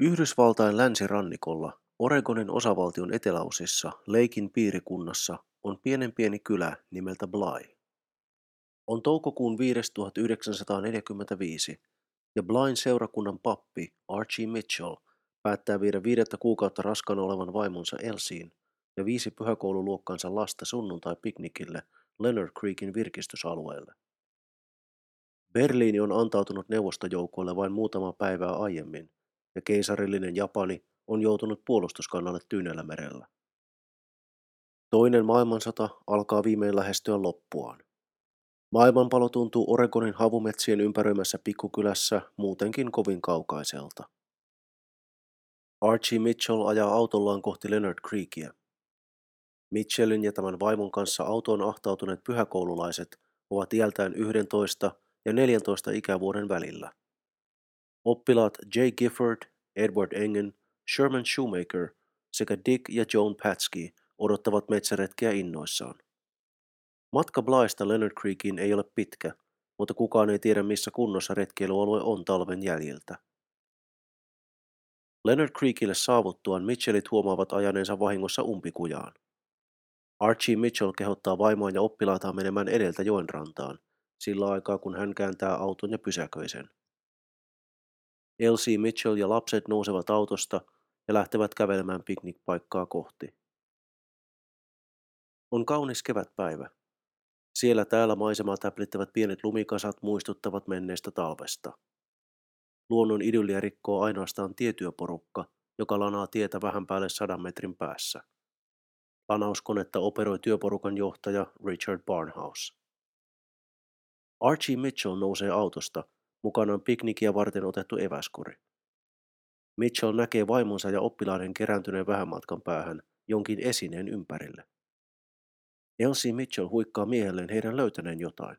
Yhdysvaltain länsirannikolla, Oregonin osavaltion eteläosissa, Leikin piirikunnassa, on pienen pieni kylä nimeltä Bly. On toukokuun 5. 1945, ja Blyn seurakunnan pappi Archie Mitchell päättää viedä viidettä kuukautta raskaana olevan vaimonsa Elsiin ja viisi pyhäkoululuokkansa lasta sunnuntai-piknikille Leonard Creekin virkistysalueelle. Berliini on antautunut neuvostojoukoille vain muutama päivää aiemmin, ja keisarillinen Japani on joutunut puolustuskannalle Tyynellä Toinen maailmansota alkaa viimein lähestyä loppuaan. Maailmanpalo tuntuu Oregonin havumetsien ympäröimässä pikkukylässä muutenkin kovin kaukaiselta. Archie Mitchell ajaa autollaan kohti Leonard Creekia. Mitchellin ja tämän vaimon kanssa autoon ahtautuneet pyhäkoululaiset ovat iältään 11 ja 14 ikävuoden välillä. Oppilaat Jay Gifford, Edward Engen, Sherman Shoemaker sekä Dick ja Joan Patsky odottavat metsäretkeä innoissaan. Matka Blaista Leonard Creekiin ei ole pitkä, mutta kukaan ei tiedä missä kunnossa retkeilyalue on talven jäljiltä. Leonard Creekille saavuttuaan Mitchellit huomaavat ajaneensa vahingossa umpikujaan. Archie Mitchell kehottaa vaimoa ja oppilaitaan menemään edeltä joen rantaan, sillä aikaa kun hän kääntää auton ja pysäköi sen. Elsie Mitchell ja lapset nousevat autosta ja lähtevät kävelemään piknikpaikkaa kohti. On kaunis kevätpäivä. Siellä täällä maisemaa täplittävät pienet lumikasat muistuttavat menneestä talvesta. Luonnon idylliä rikkoo ainoastaan tietyöporukka, joka lanaa tietä vähän päälle sadan metrin päässä. Lanauskonetta operoi työporukan johtaja Richard Barnhouse. Archie Mitchell nousee autosta, mukanaan piknikiä varten otettu eväskori. Mitchell näkee vaimonsa ja oppilaiden kerääntyneen vähän matkan päähän jonkin esineen ympärille. Elsie Mitchell huikkaa miehelleen heidän löytäneen jotain.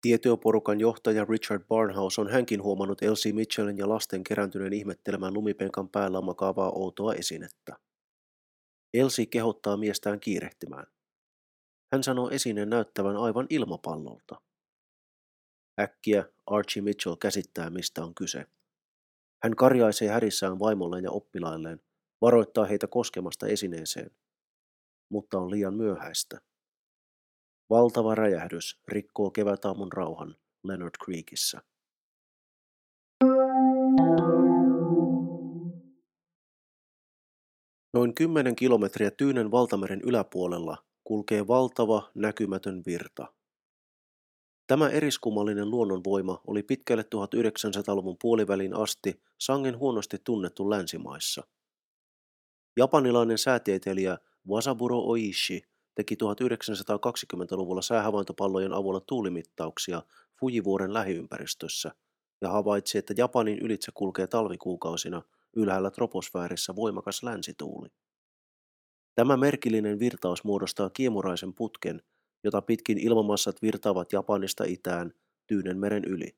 Tietyöporukan johtaja Richard Barnhouse on hänkin huomannut Elsie Mitchellin ja lasten kerääntyneen ihmettelemään lumipenkan päällä makaavaa outoa esinettä. Elsie kehottaa miestään kiirehtimään. Hän sanoo esineen näyttävän aivan ilmapallolta. Äkkiä Archie Mitchell käsittää, mistä on kyse. Hän karjaisee härissään vaimolleen ja oppilailleen, varoittaa heitä koskemasta esineeseen. Mutta on liian myöhäistä. Valtava räjähdys rikkoo kevätaamun rauhan Leonard Creekissä. Noin kymmenen kilometriä Tyynen valtameren yläpuolella kulkee valtava näkymätön virta. Tämä eriskummallinen luonnonvoima oli pitkälle 1900-luvun puoliväliin asti sangen huonosti tunnettu länsimaissa. Japanilainen säätieteilijä Wasaburo Oishi teki 1920-luvulla säähavaintopallojen avulla tuulimittauksia Fujivuoren lähiympäristössä ja havaitsi, että Japanin ylitse kulkee talvikuukausina ylhäällä troposfäärissä voimakas länsituuli. Tämä merkillinen virtaus muodostaa kiemuraisen putken, jota pitkin ilmamassat virtaavat Japanista itään Tyynenmeren yli.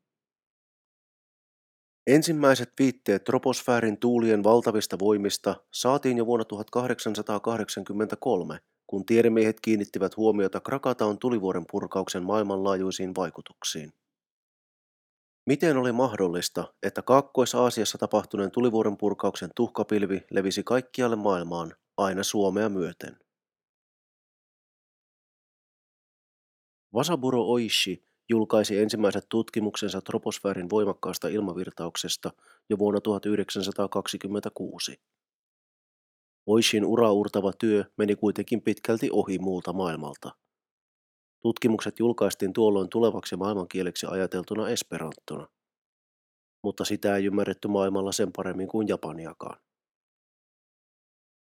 Ensimmäiset viitteet troposfäärin tuulien valtavista voimista saatiin jo vuonna 1883, kun tiedemiehet kiinnittivät huomiota Krakataun tulivuoren purkauksen maailmanlaajuisiin vaikutuksiin. Miten oli mahdollista, että Kaakkois-Aasiassa tapahtuneen tulivuoren purkauksen tuhkapilvi levisi kaikkialle maailmaan, aina Suomea myöten? Wasaburo Oishi julkaisi ensimmäiset tutkimuksensa troposfäärin voimakkaasta ilmavirtauksesta jo vuonna 1926. Oishin uraurtava työ meni kuitenkin pitkälti ohi muulta maailmalta. Tutkimukset julkaistiin tuolloin tulevaksi maailmankieleksi ajateltuna esperantona, mutta sitä ei ymmärretty maailmalla sen paremmin kuin Japaniakaan.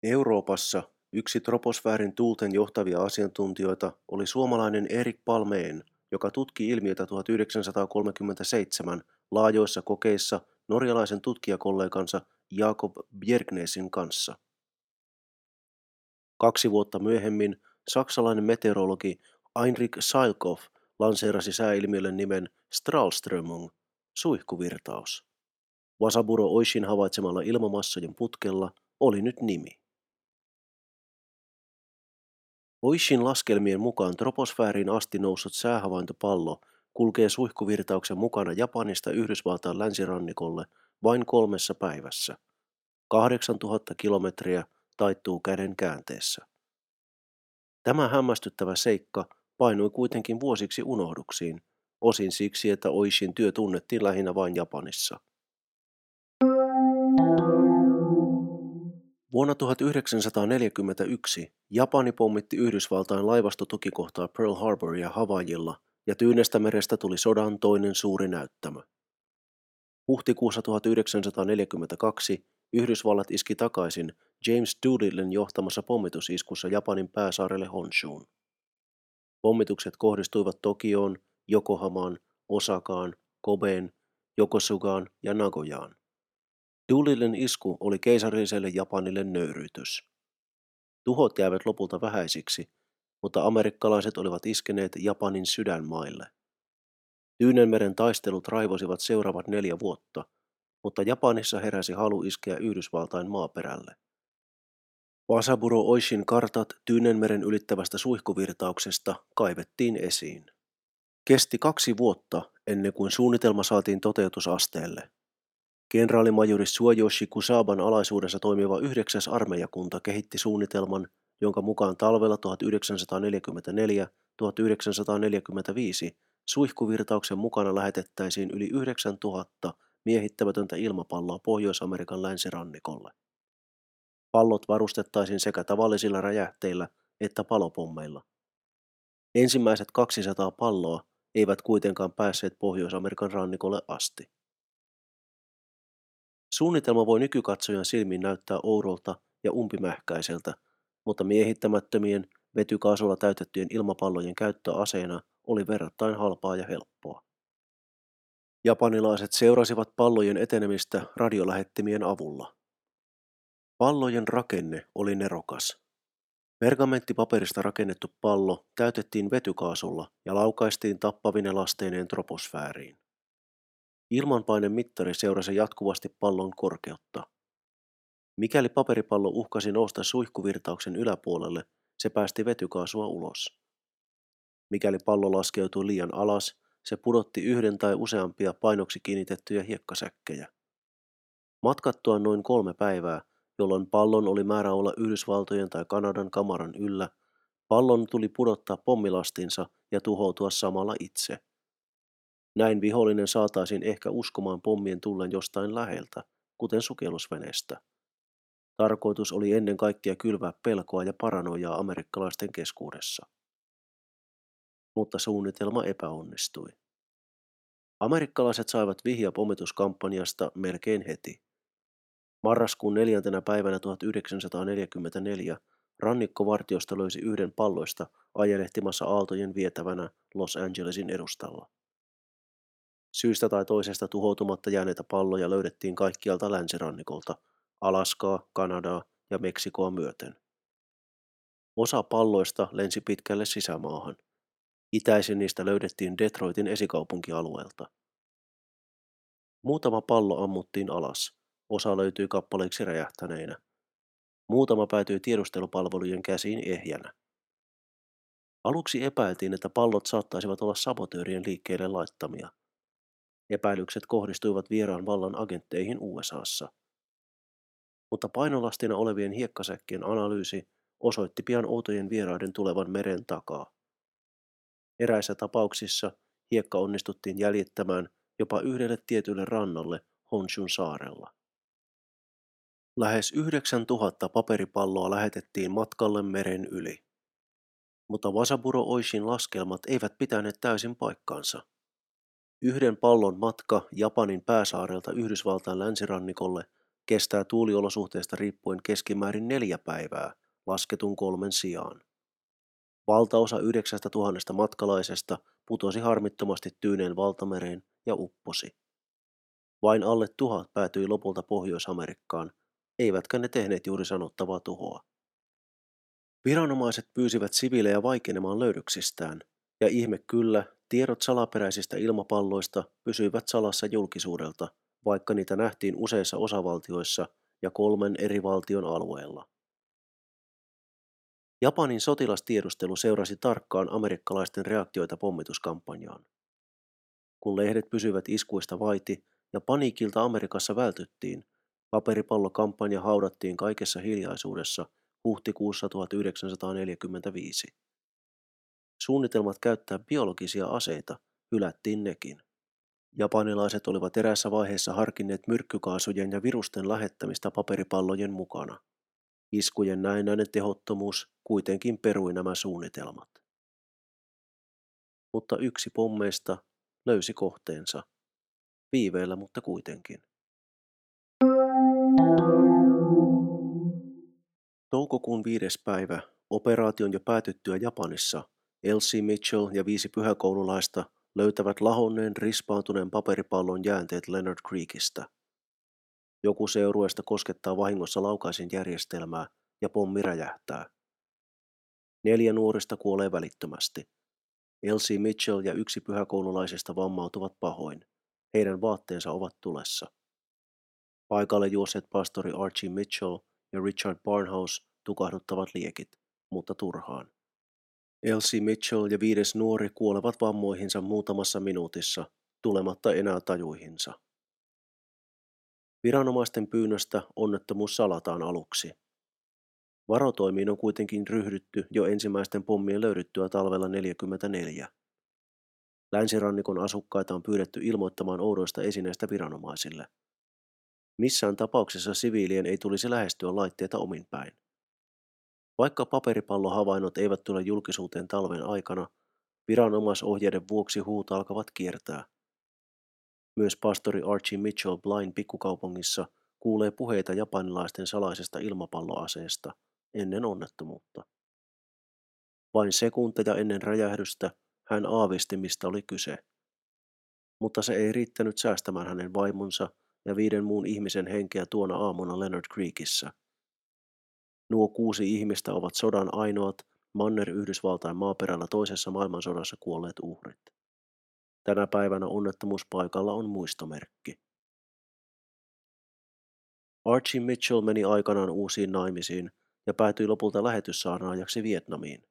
Euroopassa Yksi troposfäärin tuulten johtavia asiantuntijoita oli suomalainen Erik Palmeen, joka tutki ilmiötä 1937 laajoissa kokeissa norjalaisen tutkijakollegansa Jakob Bjergnesin kanssa. Kaksi vuotta myöhemmin saksalainen meteorologi Heinrich Seilkopf lanseerasi sääilmiölle nimen Strahlströmung, suihkuvirtaus. Wasaburo Oishin havaitsemalla ilmamassojen putkella oli nyt nimi. Oishin laskelmien mukaan troposfääriin asti noussut säähavaintopallo kulkee suihkuvirtauksen mukana Japanista Yhdysvaltain länsirannikolle vain kolmessa päivässä. 8000 kilometriä taittuu käden käänteessä. Tämä hämmästyttävä seikka painui kuitenkin vuosiksi unohduksiin, osin siksi, että Oishin työ tunnettiin lähinnä vain Japanissa. Vuonna 1941 Japani pommitti Yhdysvaltain laivastotukikohtaa Pearl Harboria Havaijilla ja Tyynestä merestä tuli sodan toinen suuri näyttämö. Huhtikuussa 1942 Yhdysvallat iski takaisin James Doolittlen johtamassa pommitusiskussa Japanin pääsaarelle Honshuun. Pommitukset kohdistuivat Tokioon, Yokohamaan, Osakaan, Kobeen, Yokosugaan ja Nagojaan. Doolittlen isku oli keisarilliselle Japanille nöyryytys. Tuhot jäivät lopulta vähäisiksi, mutta amerikkalaiset olivat iskeneet Japanin sydänmaille. Tyynenmeren taistelut raivosivat seuraavat neljä vuotta, mutta Japanissa heräsi halu iskeä Yhdysvaltain maaperälle. Wasaburo Oishin kartat Tyynenmeren ylittävästä suihkuvirtauksesta kaivettiin esiin. Kesti kaksi vuotta ennen kuin suunnitelma saatiin toteutusasteelle. Kenraalimajuri Suojoshi Kusaban alaisuudessa toimiva yhdeksäs armeijakunta kehitti suunnitelman, jonka mukaan talvella 1944-1945 suihkuvirtauksen mukana lähetettäisiin yli 9000 miehittämätöntä ilmapalloa Pohjois-Amerikan länsirannikolle. Pallot varustettaisiin sekä tavallisilla räjähteillä että palopommeilla. Ensimmäiset 200 palloa eivät kuitenkaan päässeet Pohjois-Amerikan rannikolle asti. Suunnitelma voi nykykatsojan silmiin näyttää oudolta ja umpimähkäiseltä, mutta miehittämättömien vetykaasulla täytettyjen ilmapallojen käyttö aseena oli verrattain halpaa ja helppoa. Japanilaiset seurasivat pallojen etenemistä radiolähettimien avulla. Pallojen rakenne oli nerokas. Pergamenttipaperista rakennettu pallo täytettiin vetykaasulla ja laukaistiin tappavine lasteineen troposfääriin. Ilmanpainemittari seurasi jatkuvasti pallon korkeutta. Mikäli paperipallo uhkasi nousta suihkuvirtauksen yläpuolelle, se päästi vetykaasua ulos. Mikäli pallo laskeutui liian alas, se pudotti yhden tai useampia painoksi kiinnitettyjä hiekkasäkkejä. Matkattua noin kolme päivää, jolloin pallon oli määrä olla Yhdysvaltojen tai Kanadan kamaran yllä, pallon tuli pudottaa pommilastinsa ja tuhoutua samalla itse. Näin vihollinen saataisiin ehkä uskomaan pommien tullen jostain läheltä, kuten sukellusveneestä. Tarkoitus oli ennen kaikkea kylvää pelkoa ja paranojaa amerikkalaisten keskuudessa mutta suunnitelma epäonnistui. Amerikkalaiset saivat vihja pommituskampanjasta melkein heti. Marraskuun neljäntenä päivänä 1944 rannikkovartiosta löysi yhden palloista ajelehtimassa aaltojen vietävänä Los Angelesin edustalla. Syystä tai toisesta tuhoutumatta jääneitä palloja löydettiin kaikkialta länsirannikolta, Alaskaa, Kanadaa ja Meksikoa myöten. Osa palloista lensi pitkälle sisämaahan – Itäisin niistä löydettiin Detroitin esikaupunkialueelta. Muutama pallo ammuttiin alas. Osa löytyi kappaleiksi räjähtäneinä. Muutama päätyi tiedustelupalvelujen käsiin ehjänä. Aluksi epäiltiin, että pallot saattaisivat olla sabotöörien liikkeelle laittamia. Epäilykset kohdistuivat vieraan vallan agentteihin USAssa. Mutta painolastina olevien hiekkasäkkien analyysi osoitti pian outojen vieraiden tulevan meren takaa. Eräissä tapauksissa hiekka onnistuttiin jäljittämään jopa yhdelle tietylle rannalle Honshun saarella. Lähes 9000 paperipalloa lähetettiin matkalle meren yli. Mutta Wasaburo Oishin laskelmat eivät pitäneet täysin paikkaansa. Yhden pallon matka Japanin pääsaarelta Yhdysvaltain länsirannikolle kestää tuuliolosuhteesta riippuen keskimäärin neljä päivää lasketun kolmen sijaan. Valtaosa yhdeksästä tuhannesta matkalaisesta putosi harmittomasti Tyyneen valtamereen ja upposi. Vain alle tuhat päätyi lopulta Pohjois-Amerikkaan, eivätkä ne tehneet juuri sanottavaa tuhoa. Viranomaiset pyysivät siviilejä vaikenemaan löydöksistään, ja ihme kyllä, tiedot salaperäisistä ilmapalloista pysyivät salassa julkisuudelta, vaikka niitä nähtiin useissa osavaltioissa ja kolmen eri valtion alueella. Japanin sotilastiedustelu seurasi tarkkaan amerikkalaisten reaktioita pommituskampanjaan. Kun lehdet pysyivät iskuista vaiti ja paniikilta Amerikassa vältyttiin, paperipallokampanja haudattiin kaikessa hiljaisuudessa huhtikuussa 1945. Suunnitelmat käyttää biologisia aseita hylättiin nekin. Japanilaiset olivat erässä vaiheessa harkinneet myrkkykaasujen ja virusten lähettämistä paperipallojen mukana. Iskujen näennäinen tehottomuus kuitenkin perui nämä suunnitelmat. Mutta yksi pommeista löysi kohteensa. Viiveellä, mutta kuitenkin. Toukokuun viides päivä operaation jo päätyttyä Japanissa Elsie Mitchell ja viisi pyhäkoululaista löytävät lahonneen rispaantuneen paperipallon jäänteet Leonard Creekistä. Joku seurueesta koskettaa vahingossa laukaisin järjestelmää ja pommi räjähtää. Neljä nuorista kuolee välittömästi. Elsie Mitchell ja yksi pyhäkoululaisista vammautuvat pahoin. Heidän vaatteensa ovat tulessa. Paikalle juosseet pastori Archie Mitchell ja Richard Barnhouse tukahduttavat liekit, mutta turhaan. Elsie Mitchell ja viides nuori kuolevat vammoihinsa muutamassa minuutissa, tulematta enää tajuihinsa. Viranomaisten pyynnöstä onnettomuus salataan aluksi. Varotoimiin on kuitenkin ryhdytty jo ensimmäisten pommien löydyttyä talvella 44. Länsirannikon asukkaita on pyydetty ilmoittamaan oudoista esineistä viranomaisille. Missään tapauksessa siviilien ei tulisi lähestyä laitteita omin päin. Vaikka paperipallohavainnot eivät tule julkisuuteen talven aikana, viranomaisohjeiden vuoksi huut alkavat kiertää. Myös pastori Archie Mitchell Blind pikkukaupungissa kuulee puheita japanilaisten salaisesta ilmapalloaseesta ennen onnettomuutta. Vain sekunteja ennen räjähdystä hän aavisti, mistä oli kyse. Mutta se ei riittänyt säästämään hänen vaimonsa ja viiden muun ihmisen henkeä tuona aamuna Leonard Creekissä – Nuo kuusi ihmistä ovat sodan ainoat Manner-Yhdysvaltain maaperällä toisessa maailmansodassa kuolleet uhrit. Tänä päivänä onnettomuuspaikalla on muistomerkki. Archie Mitchell meni aikanaan uusiin naimisiin ja päätyi lopulta lähetyssaarnaajaksi Vietnamiin.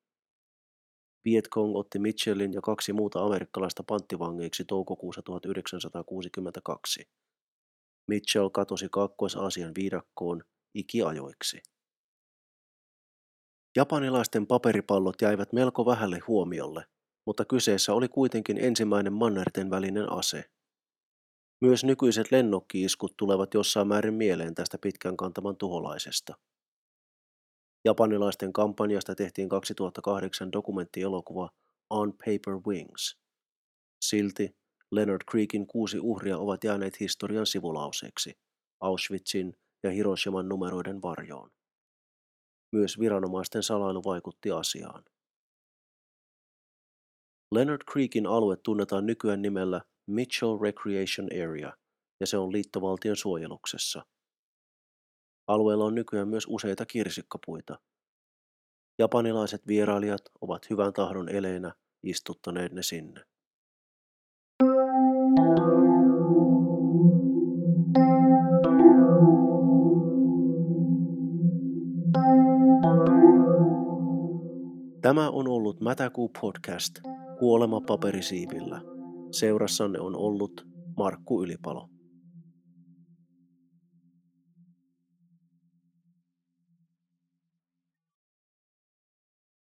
Vietcong otti Mitchellin ja kaksi muuta amerikkalaista panttivangeiksi toukokuussa 1962. Mitchell katosi Kaakkois-Aasian viidakkoon ikiajoiksi. Japanilaisten paperipallot jäivät melko vähälle huomiolle, mutta kyseessä oli kuitenkin ensimmäinen mannerten välinen ase. Myös nykyiset lennokkiiskut tulevat jossain määrin mieleen tästä pitkän kantaman tuholaisesta. Japanilaisten kampanjasta tehtiin 2008 dokumenttielokuva On Paper Wings. Silti Leonard Creekin kuusi uhria ovat jääneet historian sivulauseeksi, Auschwitzin ja Hiroshiman numeroiden varjoon. Myös viranomaisten salailu vaikutti asiaan. Leonard Creekin alue tunnetaan nykyään nimellä Mitchell Recreation Area ja se on liittovaltion suojeluksessa. Alueella on nykyään myös useita kirsikkapuita. Japanilaiset vierailijat ovat hyvän tahdon eleenä istuttaneet ne sinne. Tämä on ollut Mätäkuu podcast Kuolema paperisiivillä. Seurassanne on ollut Markku Ylipalo.